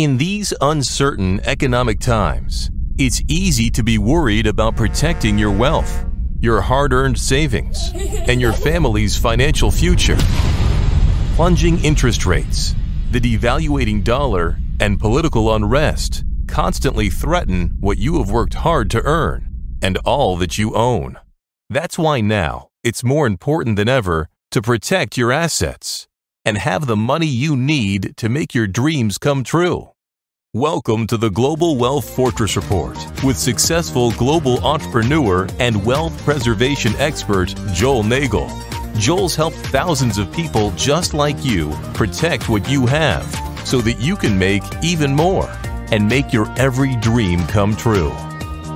In these uncertain economic times, it's easy to be worried about protecting your wealth, your hard earned savings, and your family's financial future. Plunging interest rates, the devaluating dollar, and political unrest constantly threaten what you have worked hard to earn and all that you own. That's why now it's more important than ever to protect your assets and have the money you need to make your dreams come true. Welcome to the Global Wealth Fortress Report with successful global entrepreneur and wealth preservation expert Joel Nagel. Joel's helped thousands of people just like you protect what you have so that you can make even more and make your every dream come true.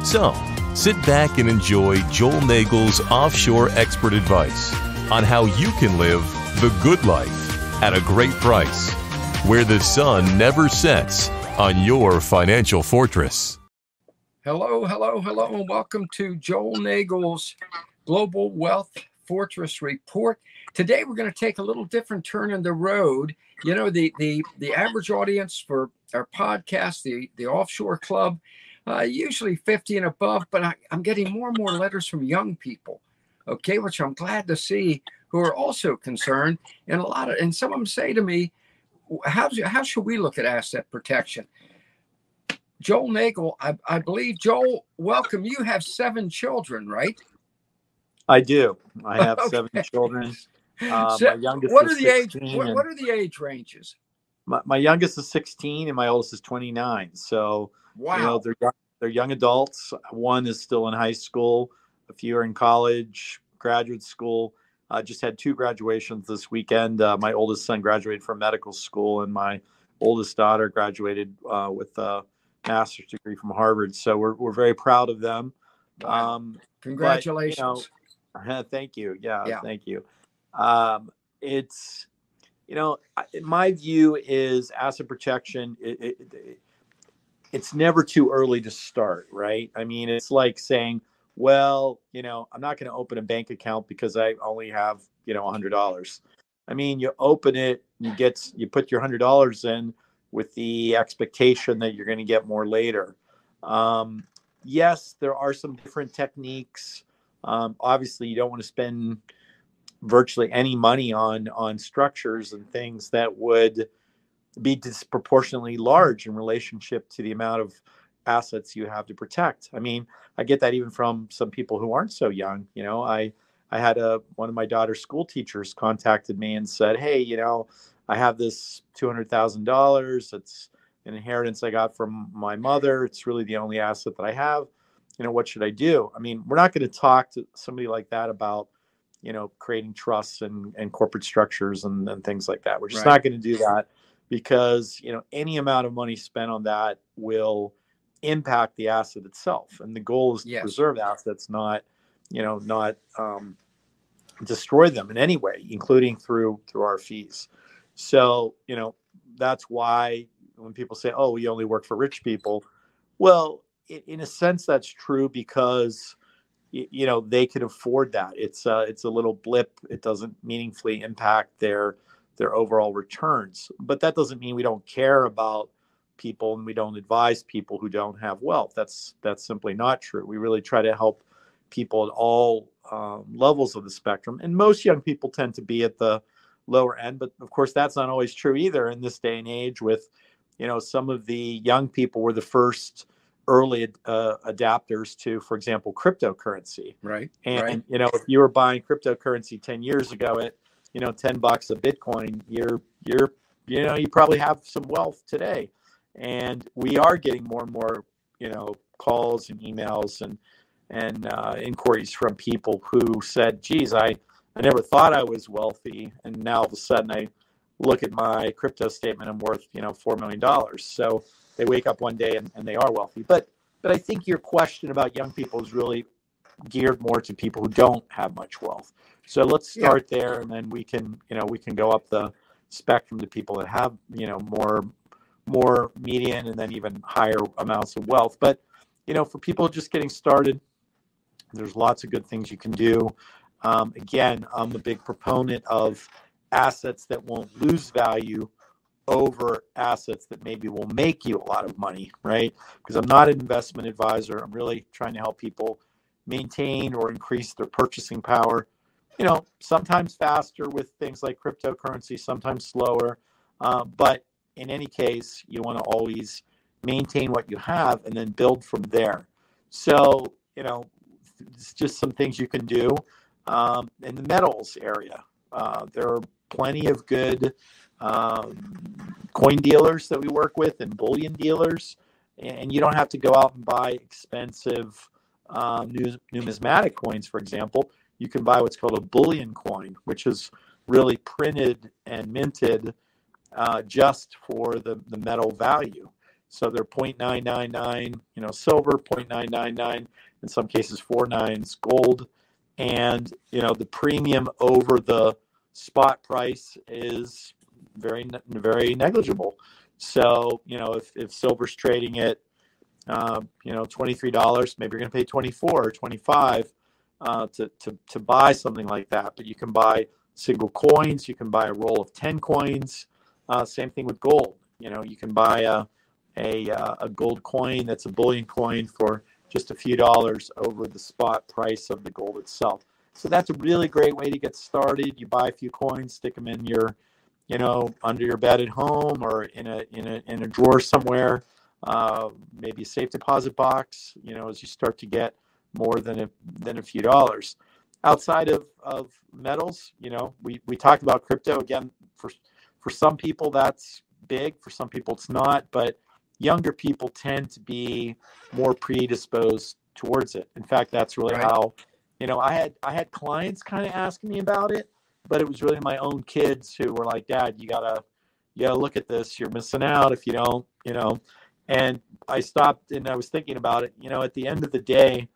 So, sit back and enjoy Joel Nagel's offshore expert advice on how you can live the good life at a great price, where the sun never sets on your financial fortress. Hello, hello, hello, and welcome to Joel Nagel's Global Wealth Fortress Report. Today we're going to take a little different turn in the road. You know, the the the average audience for our podcast, the the offshore club, uh, usually 50 and above, but I, I'm getting more and more letters from young people. Okay, which I'm glad to see who are also concerned. And a lot of and some of them say to me, how, how should we look at asset protection? Joel Nagel, I, I believe, Joel, welcome. You have seven children, right? I do. I have okay. seven children. Uh, so, my youngest what are the age? What, what, are the age ranges? My, my youngest is 16 and my oldest is 29. So, wow. you know, they're young, they're young adults. One is still in high school. A few are in college, graduate school. I just had two graduations this weekend. Uh, my oldest son graduated from medical school, and my oldest daughter graduated uh, with a master's degree from Harvard. So we're, we're very proud of them. Um, Congratulations. But, you know, thank you. Yeah, yeah. thank you. Um, it's, you know, my view is asset protection. It, it, it, it's never too early to start, right? I mean, it's like saying, well, you know, I'm not going to open a bank account because I only have, you know, a hundred dollars. I mean, you open it, you get, you put your hundred dollars in with the expectation that you're going to get more later. Um, yes, there are some different techniques. Um, obviously, you don't want to spend virtually any money on on structures and things that would be disproportionately large in relationship to the amount of assets you have to protect. I mean, I get that even from some people who aren't so young. You know, I I had a one of my daughter's school teachers contacted me and said, "Hey, you know, I have this two hundred thousand dollars. It's an inheritance I got from my mother. It's really the only asset that I have. You know, what should I do?" I mean, we're not going to talk to somebody like that about you know creating trusts and, and corporate structures and, and things like that. We're just right. not going to do that because you know any amount of money spent on that will impact the asset itself. And the goal is to yes. preserve assets, not, you know, not um, destroy them in any way, including through through our fees. So, you know, that's why when people say, "Oh, we only work for rich people," well, in, in a sense, that's true because you know they can afford that. It's uh, it's a little blip. It doesn't meaningfully impact their their overall returns. But that doesn't mean we don't care about people and we don't advise people who don't have wealth. That's that's simply not true. We really try to help people at all um, levels of the spectrum, and most young people tend to be at the lower end. But of course, that's not always true either in this day and age. With you know, some of the young people were the first early uh, adapters to, for example, cryptocurrency. Right. And right. you know, if you were buying cryptocurrency ten years ago at you know ten bucks a Bitcoin, you're you're you know you probably have some wealth today and we are getting more and more you know calls and emails and and uh, inquiries from people who said geez i i never thought i was wealthy. And now all of a sudden i look at my crypto statement i'm worth you know four million dollars. So they wake up one day and, and they are wealthy. But but i think your question about young people is really geared more to people who don't have much wealth. So let's start yeah. there and then we can you know we can go up the spectrum to people that have you know more more median and then even higher amounts of wealth. But you know, for people just getting started, there's lots of good things you can do. Um, again, I'm a big proponent of assets that won't lose value over assets that maybe will make you a lot of money, right? Because I'm not an investment advisor. I'm really trying to help people maintain or increase their purchasing power. You know, sometimes faster with things like cryptocurrency, sometimes slower. Uh, but in any case, you want to always maintain what you have and then build from there. So, you know, it's just some things you can do um, in the metals area. Uh, there are plenty of good um, coin dealers that we work with and bullion dealers. And you don't have to go out and buy expensive um, numismatic coins, for example. You can buy what's called a bullion coin, which is really printed and minted uh, just for the, the metal value. So they're 0.999, you know, silver, 0.999, in some cases four nines gold. And, you know, the premium over the spot price is very very negligible. So you know if, if silver's trading at uh, you know twenty three dollars, maybe you're going to pay twenty four or twenty five uh, to to to buy something like that. But you can buy single coins. You can buy a roll of ten coins. Uh, same thing with gold. You know you can buy a a, uh, a gold coin that's a bullion coin for just a few dollars over the spot price of the gold itself. So that's a really great way to get started. You buy a few coins, stick them in your you know, under your bed at home or in a in a in a drawer somewhere, uh, maybe a safe deposit box. You know, as you start to get more than a than a few dollars. Outside of, of metals, you know, we, we talked about crypto again. For for some people, that's big. For some people, it's not. But younger people tend to be more predisposed towards it. In fact, that's really right. how, you know, I had I had clients kind of asking me about it, but it was really my own kids who were like, Dad, you gotta you gotta look at this. You're missing out if you don't, you know. And I stopped and I was thinking about it. You know, at the end of the day,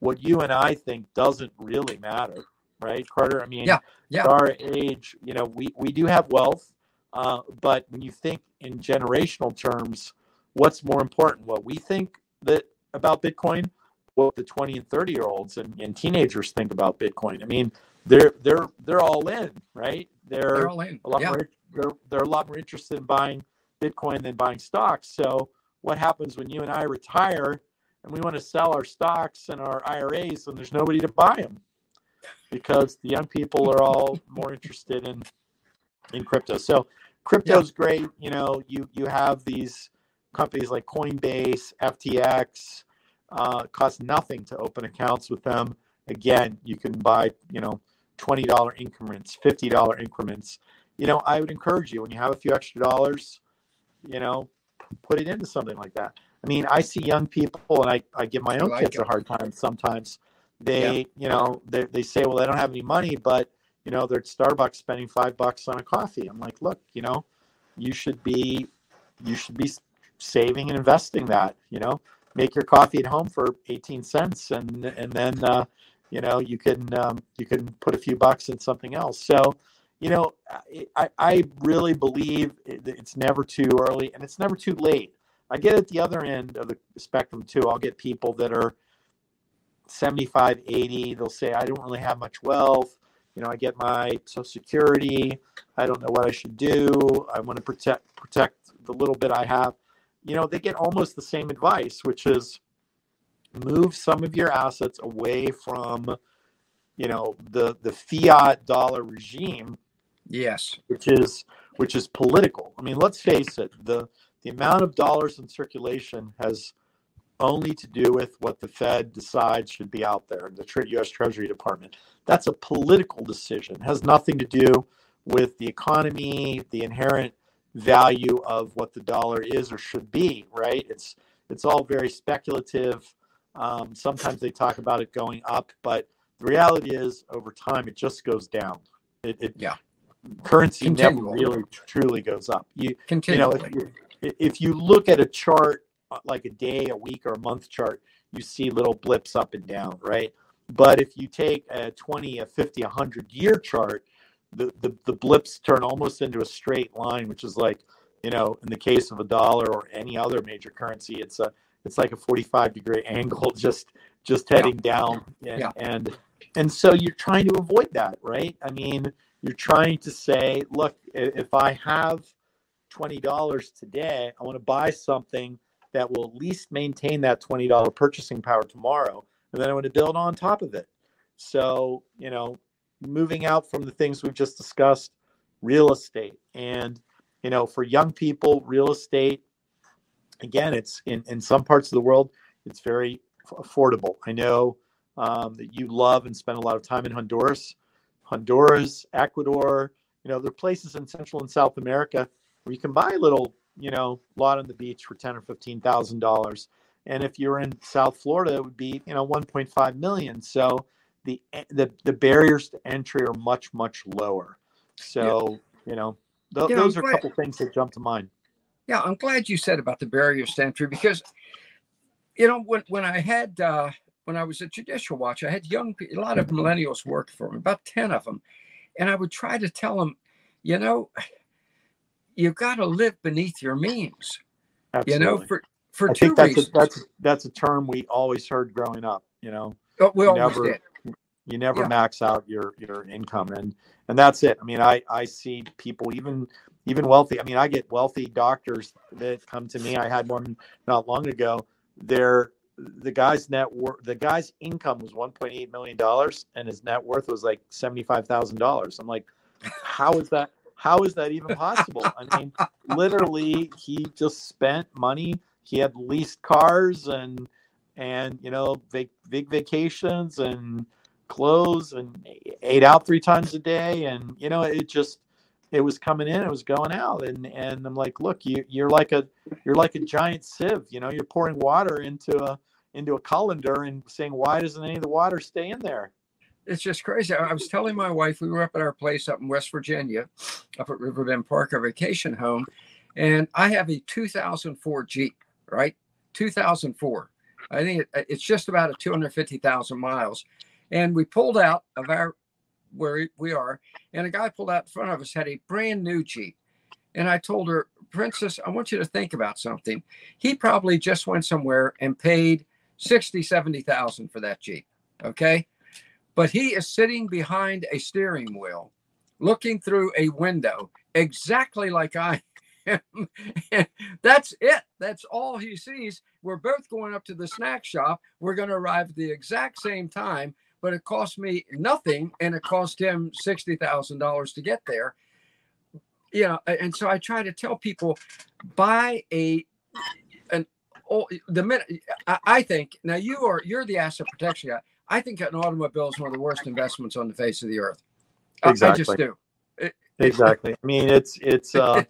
what you and I think doesn't really matter, right, Carter? I mean, yeah, yeah. our age, you know, we we do have wealth, uh, but when you think in generational terms, what's more important? What we think that about Bitcoin, what the 20 and 30 year olds and, and teenagers think about Bitcoin. I mean, they're they're they're all in, right? They're, they're all in. A lot yeah. more. They're they're a lot more interested in buying Bitcoin than buying stocks. So what happens when you and I retire and we want to sell our stocks and our IRAs and there's nobody to buy them because the young people are all more interested in in crypto. So crypto's yeah. great. You know, you you have these companies like Coinbase, FTX. Uh, cost nothing to open accounts with them. Again, you can buy, you know, $20 increments, $50 increments. You know, I would encourage you when you have a few extra dollars, you know, put it into something like that. I mean, I see young people, and I, I give my own like kids it. a hard time sometimes. They, yeah. you know, they, they say, well, they don't have any money, but, you know, they're at Starbucks spending five bucks on a coffee. I'm like, look, you know, you should be, you should be saving and investing that, you know, make your coffee at home for 18 cents and, and then, uh, you know you can um, you can put a few bucks in something else. So you know i, I really believe it's never too early and it's never too late. I get at the other end of the spectrum too. I'll get people that are 75 80 they'll say i don't really have much wealth you know i get my social security. I don't know what i should do. I want to protect protect the little bit i have. You know they get almost the same advice which is move some of your assets away from you know the the fiat dollar regime yes. which is which is political. I mean let's face it the the amount of dollars in circulation has only to do with what the fed decides should be out there the us treasury department that's a political decision it has nothing to do with the economy the inherent value of what the dollar is or should be right it's it's all very speculative um, sometimes they talk about it going up, but the reality is over time it just goes down. It, it yeah. Currency never really truly goes up. You, you know, if you, if you look at a chart Uh, like a day, a week, or a month chart, you see little blips up and down, right? But if you take a 20, a 50, a 100 year chart, the, the, the blips turn almost into a straight line, which is like, you know, in the case of a dollar or any other major currency, it's a it's like a 45 degree angle just just heading yeah. down and, yeah. and and so you're trying to avoid that right i mean you're trying to say look if i have $20 today. I want to buy something that will at least maintain that $20 purchasing power tomorrow. And then I want to build on top of it. So, you know, moving out from the things we've just discussed, real estate. And, you know, for young people, real estate, again, it's in, in some parts of the world, it's very affordable. I know um, that you love and spend a lot of time in Honduras. Honduras, Ecuador, you know, there are places in Central and South America where you can buy a little, you know, lot on the beach for ten or fifteen thousand dollars. And if you're in South Florida, it would be, you know, 1.5 million. So the the the barriers to entry are much much lower. So yeah. you know, th- you those I'm are a couple things that jump to mind. Yeah, I'm glad you said about the barriers to entry because you know when when I had uh, when I was a Judicial Watch, I had young a lot of millennials work for me, about ten of them, and I would try to tell them, you know, you got to live beneath your means. Absolutely. You know, for for I two that's reasons. A, that's that's a term we always heard growing up. You know, oh, we always never, did. You never yeah. max out your your income, and and that's it. I mean, I I see people even even wealthy. I mean, I get wealthy doctors that come to me. I had one not long ago. They're the guy's net worth the guy's income was 1.8 million dollars and his net worth was like 75 thousand dollars i'm like how is that how is that even possible? I mean literally he just spent money. He had leased cars and and you know big big vacations and clothes and ate out three times a day. And you know it just it was coming in, it was going out, and and I'm like, look, you you're like a you're like a giant sieve, you know, you're pouring water into a into a colander and saying, why doesn't any of the water stay in there? It's just crazy. I was telling my wife we were up at our place up in West Virginia, up at Riverbend Park, our vacation home, and I have a 2004 Jeep, right? 2004. I think it, it's just about a 250,000 miles. And we pulled out of our where we are, and a guy pulled out in front of us had a brand new Jeep. And I told her, Princess, I want you to think about something. He probably just went somewhere and paid 60, 70,000 for that Jeep. Okay. But he is sitting behind a steering wheel, looking through a window, exactly like I am. That's it. That's all he sees. We're both going up to the snack shop. We're going to arrive at the exact same time but it cost me nothing and it cost him $60,000 to get there. You know, and so I try to tell people buy a an oh, the minute I, I think now you are you're the asset protection guy. I think an automobile is one of the worst investments on the face of the earth. Exactly. I, just do. It, exactly. I mean, it's it's uh,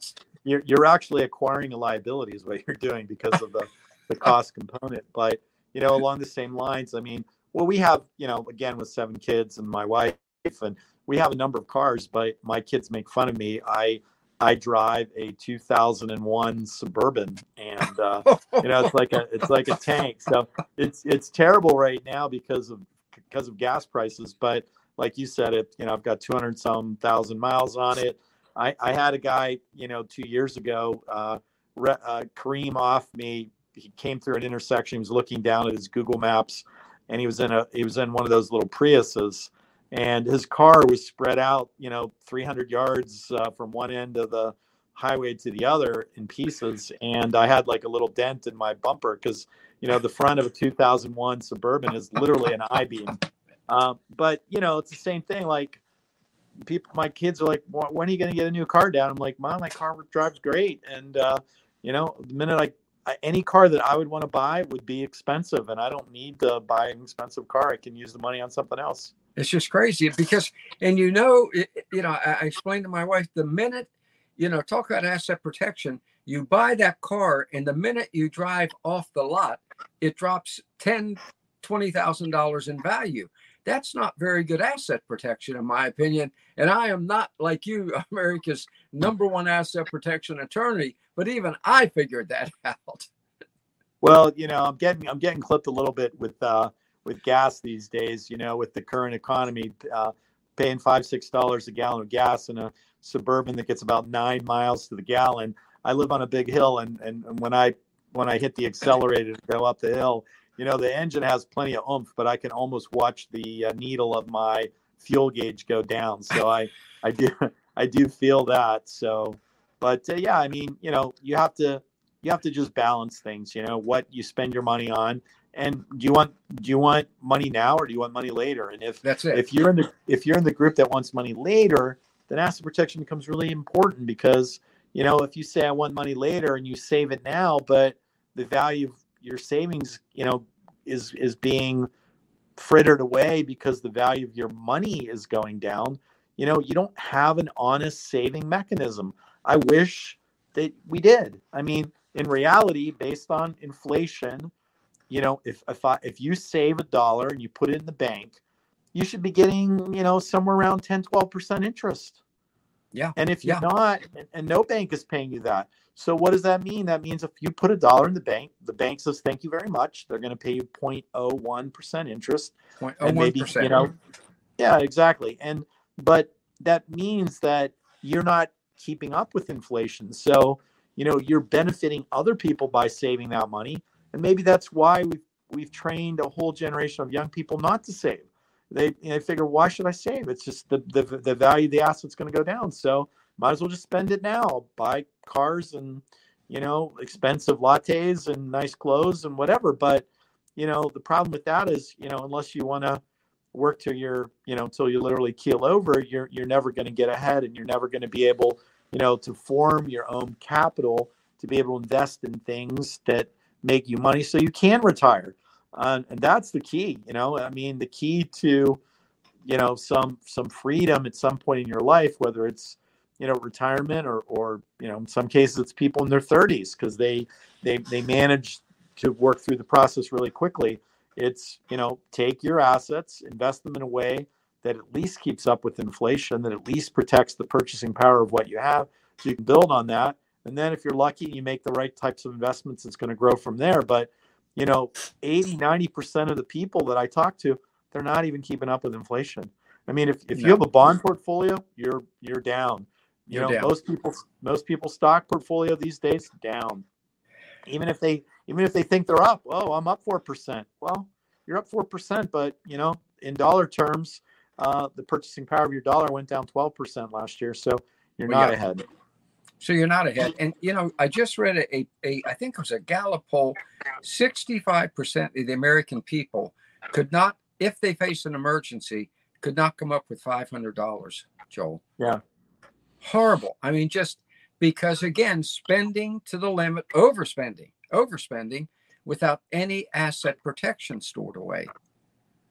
you're you're actually acquiring a liability is what you're doing because of the the cost component. But you know, along the same lines, I mean, well, we have, you know, again with seven kids and my wife, and we have a number of cars, but my kids make fun of me. I I drive a 2001 Suburban, and uh, you know it's like a it's like a tank. So it's it's terrible right now because of because of gas prices. But like you said, it you know I've got 200 some thousand miles on it. I I had a guy you know two years ago uh, re, uh, off me. He came through an intersection. He was looking down at his Google Maps and he was in a he was in one of those little Priuses, and his car was spread out, you know, 300 yards uh, from one end of the highway to the other in pieces, and I had like a little dent in my bumper because you know the front of a 2001 Suburban is literally an I beam. Um, but you know, it's the same thing. Like people, my kids are like, "When are you going to get a new car down?" I'm like, "Mom, my car drives great," and uh, you know, the minute I any car that I would want to buy would be expensive, and I don't need to buy an expensive car. I can use the money on something else. It's just crazy because, and you know, it, you know, I, I explained to my wife the minute, you know, talk about asset protection. You buy that car, and the minute you drive off the lot, it drops ten, twenty thousand dollars in value. That's not very good asset protection, in my opinion. And I am not like you, America's number one asset protection attorney, but even I figured that out. Well, you know, I'm getting I'm getting clipped a little bit with uh, with gas these days. You know, with the current economy, uh, paying five six dollars a gallon of gas in a suburban that gets about nine miles to the gallon. I live on a big hill, and and, and when I when I hit the accelerator to go up the hill, you know, the engine has plenty of oomph, but I can almost watch the uh, needle of my fuel gauge go down. So I, I do, I do feel that. So, but uh, yeah, I mean, you know, you have to you have to just balance things. You know, what you spend your money on, and do you want do you want money now or do you want money later? And if that's it, if you're in the if you're in the group that wants money later, then asset protection becomes really important because you know if you say I want money later and you save it now, but the value of your savings, you know, is is being frittered away because the value of your money is going down you know you don't have an honest saving mechanism. I wish that we did. I mean in reality based on inflation you know if if, I, if you save a dollar and you put it in the bank you should be getting you know somewhere around 10 12% interest. Yeah. And if you're yeah. not and, and no bank is paying you that so what does that mean that means if you put a dollar in the bank the bank says thank you very much they're going to pay you 0.01% interest 0.01%. and maybe you know yeah exactly and but that means that you're not keeping up with inflation. So, you know, you're benefiting other people by saving that money. And maybe that's why we've, we've trained a whole generation of young people not to save. They, they figure, why should I save? It's just the, the, the value of the asset's going to go down. So might as well just spend it now, buy cars and, you know, expensive lattes and nice clothes and whatever. But, you know, the problem with that is, you know, unless you want to work till you're you know until you literally keel over you're you're never going to get ahead and you're never going to be able you know to form your own capital to be able to invest in things that make you money so you can retire. Uh, and that's the key you know? I mean the key to you know some some freedom at some point in your life whether it's you know retirement or or you know in some cases it's people in their 30s because they they they manage to work through the process really quickly it's, you know, take your assets, invest them in a way that at least keeps up with inflation, that at least protects the purchasing power of what you have. So you can build on that. And then if you're lucky, you make the right types of investments, it's going to grow from there. But, you know, 80, 90% of the people that I talk to, they're not even keeping up with inflation. I mean, if, if no. you have a bond portfolio, you're you're down. You you're know, down. most people most people stock portfolio these days down. Even if they even if they think they're up, oh, I'm up 4%. Well, you're up 4%, but, you know, in dollar terms, uh, the purchasing power of your dollar went down 12% last year. So you're well, not yeah. ahead. So you're not ahead. And, you know, I just read a, a, a I think it was a Gallup poll 65% of the American people could not, if they face an emergency, could not come up with $500, Joel. Yeah. Horrible. I mean, just because, again, spending to the limit, overspending overspending without any asset protection stored away.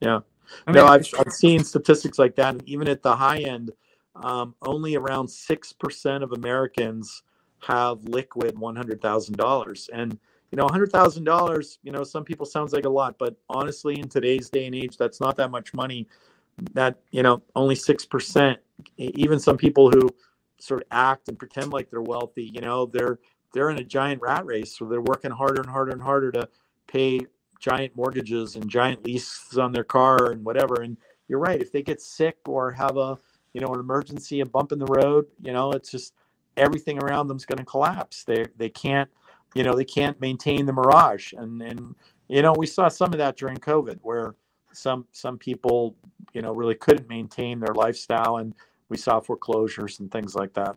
Yeah. I mean, no, I've, I've seen statistics like that. And even at the high end, um, only around 6% of Americans have liquid $100,000. And, you know, $100,000, you know, some people sounds like a lot, but honestly, in today's day and age, that's not that much money. That, you know, only 6%, even some people who sort of act and pretend like they're wealthy, you know, they're, they're in a giant rat race so they're working harder and harder and harder to pay giant mortgages and giant leases on their car and whatever. And you're right if they get sick or have a you know an emergency a bump in the road you know it's just everything around them's going to collapse. They they can't you know they can't maintain the mirage. And and you know we saw some of that during covid where some some people you know really couldn't maintain their lifestyle and we saw foreclosures and things like that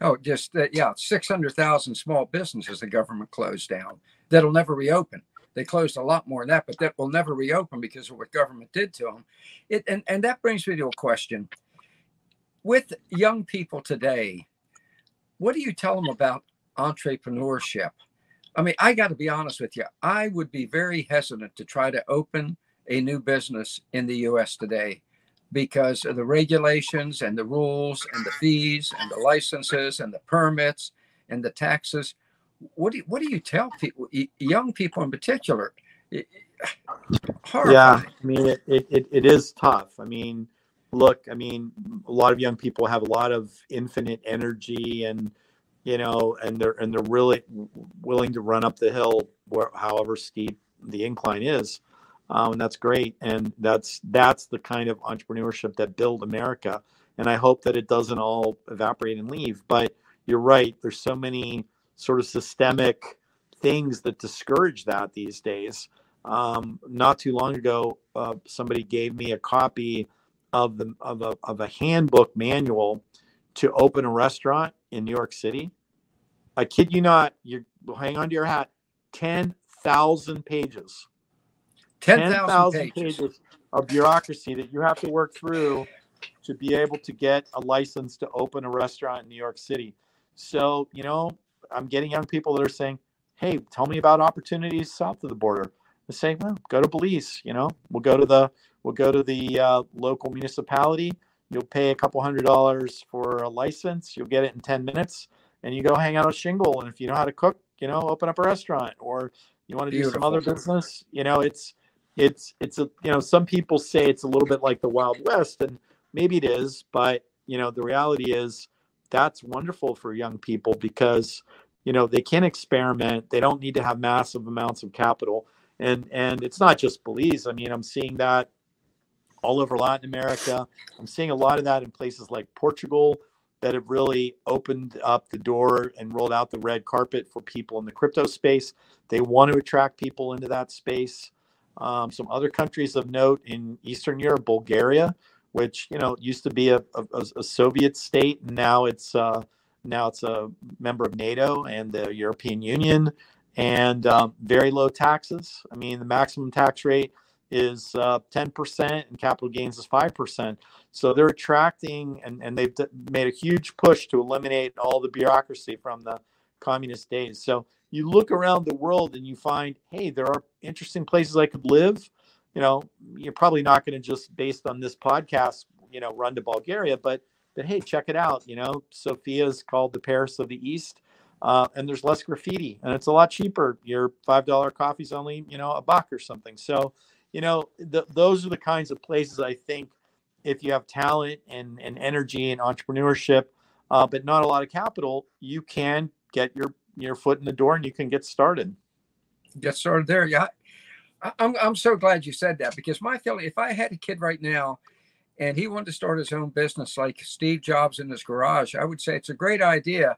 Oh, just uh, yeah, six hundred thousand small businesses the government closed down that'll never reopen. They closed a lot more than that, but that will never reopen because of what government did to them. It and and that brings me to a question: with young people today, what do you tell them about entrepreneurship? I mean, I got to be honest with you. I would be very hesitant to try to open a new business in the U.S. today because of the regulations and the rules and the fees and the licenses and the permits and the taxes. What do you, what do you tell people, young people in particular? Yeah, I mean it, it, it is tough. I mean, look, I mean, a lot of young people have a lot of infinite energy and you know, and they're and they're really willing to run up the hill, where, however steep the incline is um, and that's great. And that's that's the kind of entrepreneurship that build America. And I hope that it doesn't all evaporate and leave. But you're right. There's so many sort of systemic things that discourage that these days. Um, not too long ago, uh, somebody gave me a copy of the of a, of a handbook manual to open a restaurant in New York City. I kid you not, you hang on to your hat. Ten thousand pages. Ten thousand pages. pages of bureaucracy that you have to work through to be able to get a license to open a restaurant in New York City. So, you know, I'm getting young people that are saying, Hey, tell me about opportunities south of the border. They say, well, go to Belize, you know, we'll go to the, we'll go to the uh, local municipality. You'll pay a couple hundred dollars for a license. You'll get it in 10 minutes and you go hang out a shingle. And if you know how to cook, you know, open up a restaurant or you want to Beautiful. do some other business, you know, it's, it's, it's a, you know, some people say it's a little bit like the Wild West and maybe it is, but you know, the reality is that's wonderful for young people because, you know, they can experiment. They don't need to have massive amounts of capital. And, and it's not just Belize. I mean, I'm seeing that all over Latin America. I'm seeing a lot of that in places like Portugal that have really opened up the door and rolled out the red carpet for people in the crypto space. They want to attract people into that space. Um, some other countries of note in Eastern Europe, Bulgaria, which you know used to be a, a, a Soviet state, and now it's uh, now it's a member of NATO and the European Union, and um, very low taxes. I mean, the maximum tax rate is uh, 10% and capital gains is 5%. So they're attracting and, and they've made a huge push to eliminate all the bureaucracy from the communist days. So you look around the world and you find, hey, there are interesting places I could live. You know, you're probably not going to just based on this podcast, you know, run to Bulgaria, but but hey, check it out. You know, Sofia is called the Paris of the East. Uh, and there's less graffiti and it's a lot cheaper. Your five dollar coffee's only, you know, a buck or something. So you know, the, those are the kinds of places I think if you have talent and, and energy and entrepreneurship, uh, but not a lot of capital, you can get your your foot in the door and you can get started. Get started there, yeah. I'm I'm so glad you said that because my feeling, if I had a kid right now, and he wanted to start his own business like Steve Jobs in his garage, I would say it's a great idea.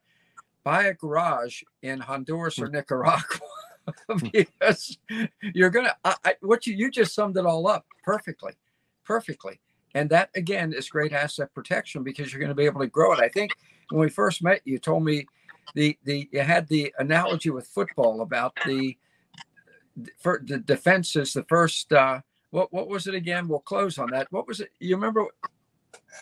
Buy a garage in Honduras or hmm. Nicaragua. because you're gonna I, I, what you you just summed it all up perfectly perfectly and that again is great asset protection because you're going to be able to grow it i think when we first met you told me the the you had the analogy with football about the for the defense is the first uh what what was it again we'll close on that what was it you remember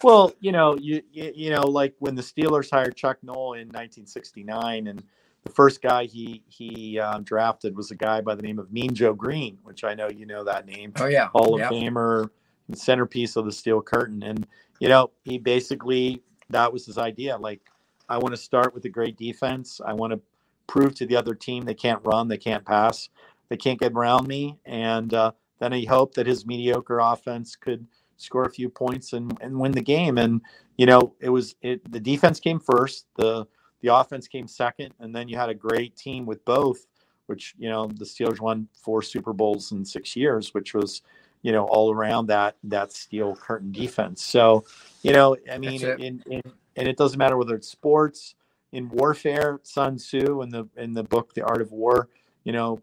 well you know you you, you know like when the steelers hired chuck noll in 1969 and the first guy he he um, drafted was a guy by the name of Mean Joe green which I know you know that name. Oh yeah, Hall of yep. Famer, centerpiece of the Steel Curtain, and you know he basically that was his idea. Like, I want to start with a great defense. I want to prove to the other team they can't run, they can't pass, they can't get around me, and uh, then he hoped that his mediocre offense could score a few points and, and win the game. And you know, it was it the defense came first. The the offense came second, and then you had a great team with both, which you know the Steelers won four Super Bowls in six years, which was you know all around that that steel curtain defense. So you know, I mean, in, in, and it doesn't matter whether it's sports, in warfare. Sun Tzu in the in the book The Art of War, you know,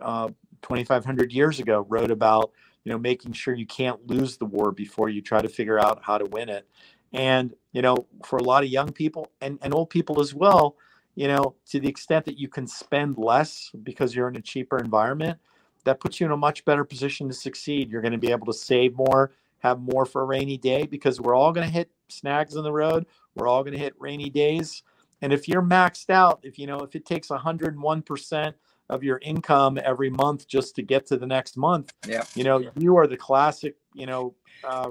uh, 2,500 years ago wrote about you know making sure you can't lose the war before you try to figure out how to win it and, you know, for a lot of young people and, and old people as well, you know, to the extent that you can spend less because you're in a cheaper environment, that puts you in a much better position to succeed. You're going to be able to save more, have more for a rainy day because we're all going to hit snags in the road. We're all going to hit rainy days. And if you're maxed out, if you know, if it takes 101% of your income every month just to get to the next month, yeah. you know, you are the classic, you know, uh,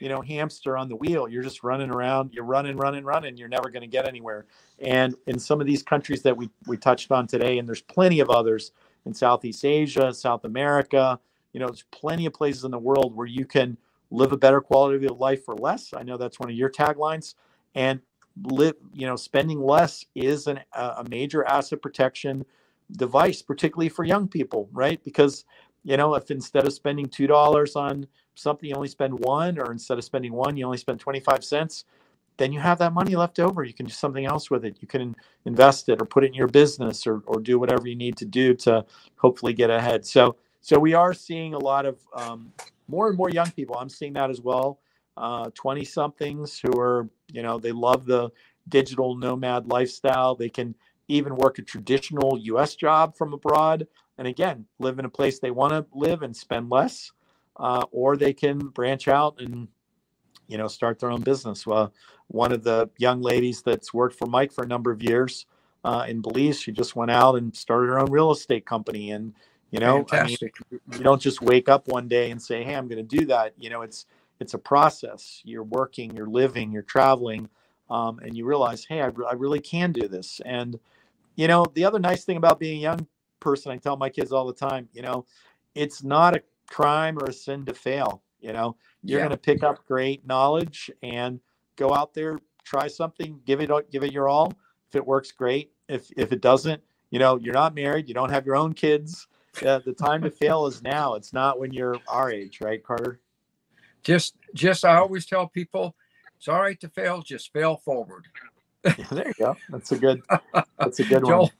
you know, hamster on the wheel. You're just running around, you're running, running, running, you're never going to get anywhere. And in some of these countries that we, we touched on today, and there's plenty of others in Southeast Asia, South America, you know, there's plenty of places in the world where you can live a better quality of life for less. I know that's one of your taglines. And live, you know, spending less is an, a major asset protection device, particularly for young people, right? Because, you know, if instead of spending $2 on something you only spend one, or instead of spending one, you only spend 25 cents, then you have that money left over. You can do something else with it. You can invest it or put it in your business or, or do whatever you need to do to hopefully get ahead. So, so we are seeing a lot of um, more and more young people. I'm seeing that as well. 20 uh, somethings who are, you know, they love the digital nomad lifestyle. They can even work a traditional US job from abroad. And again, live in a place they want to live and spend less. Uh, or they can branch out and you know start their own business well one of the young ladies that's worked for mike for a number of years uh, in belize she just went out and started her own real estate company and you know I mean, you don't just wake up one day and say hey i'm going to do that you know it's it's a process. You're working you're living you're traveling um, and you realize hey I, I really can do this. And you know the other nice thing about being a young person i tell my kids all the time you know it's not a crime or a sin to fail you know? You're yeah. going to pick up great knowledge and go out there try something give it give it your all. If it works great. If if it doesn't you know you're not married you don't have your own kids. Uh, the time to fail is now. It's not when you're our age right carter just just i always tell people it's all right to fail just fail forward. Yeah, there you go. That's a good that's a good Joel, one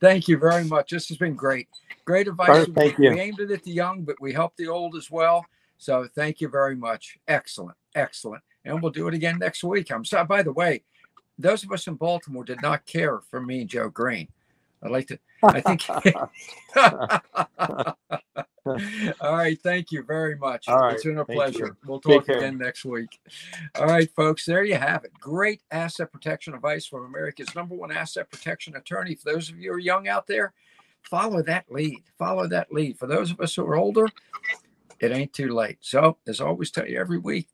thank you very much. This has been great. Great advice thank we, you. we aimed it at the young but we help the old as well. So thank you very much. Excellent excellent. And we'll do it again next week. I'm sorry by the way those of us in baltimore did not care for Mean Joe Green. I'd like to. I think. All right. Thank you very much. All right. It's been a pleasure. We'll talk again next week. All right, folks. There you have it. Great asset protection advice from America's number one asset protection attorney. For those of you who are young out there, follow that lead. Follow that lead. For those of us who are older, it ain't too late. So, as I always tell you every week,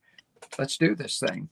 let's do this thing.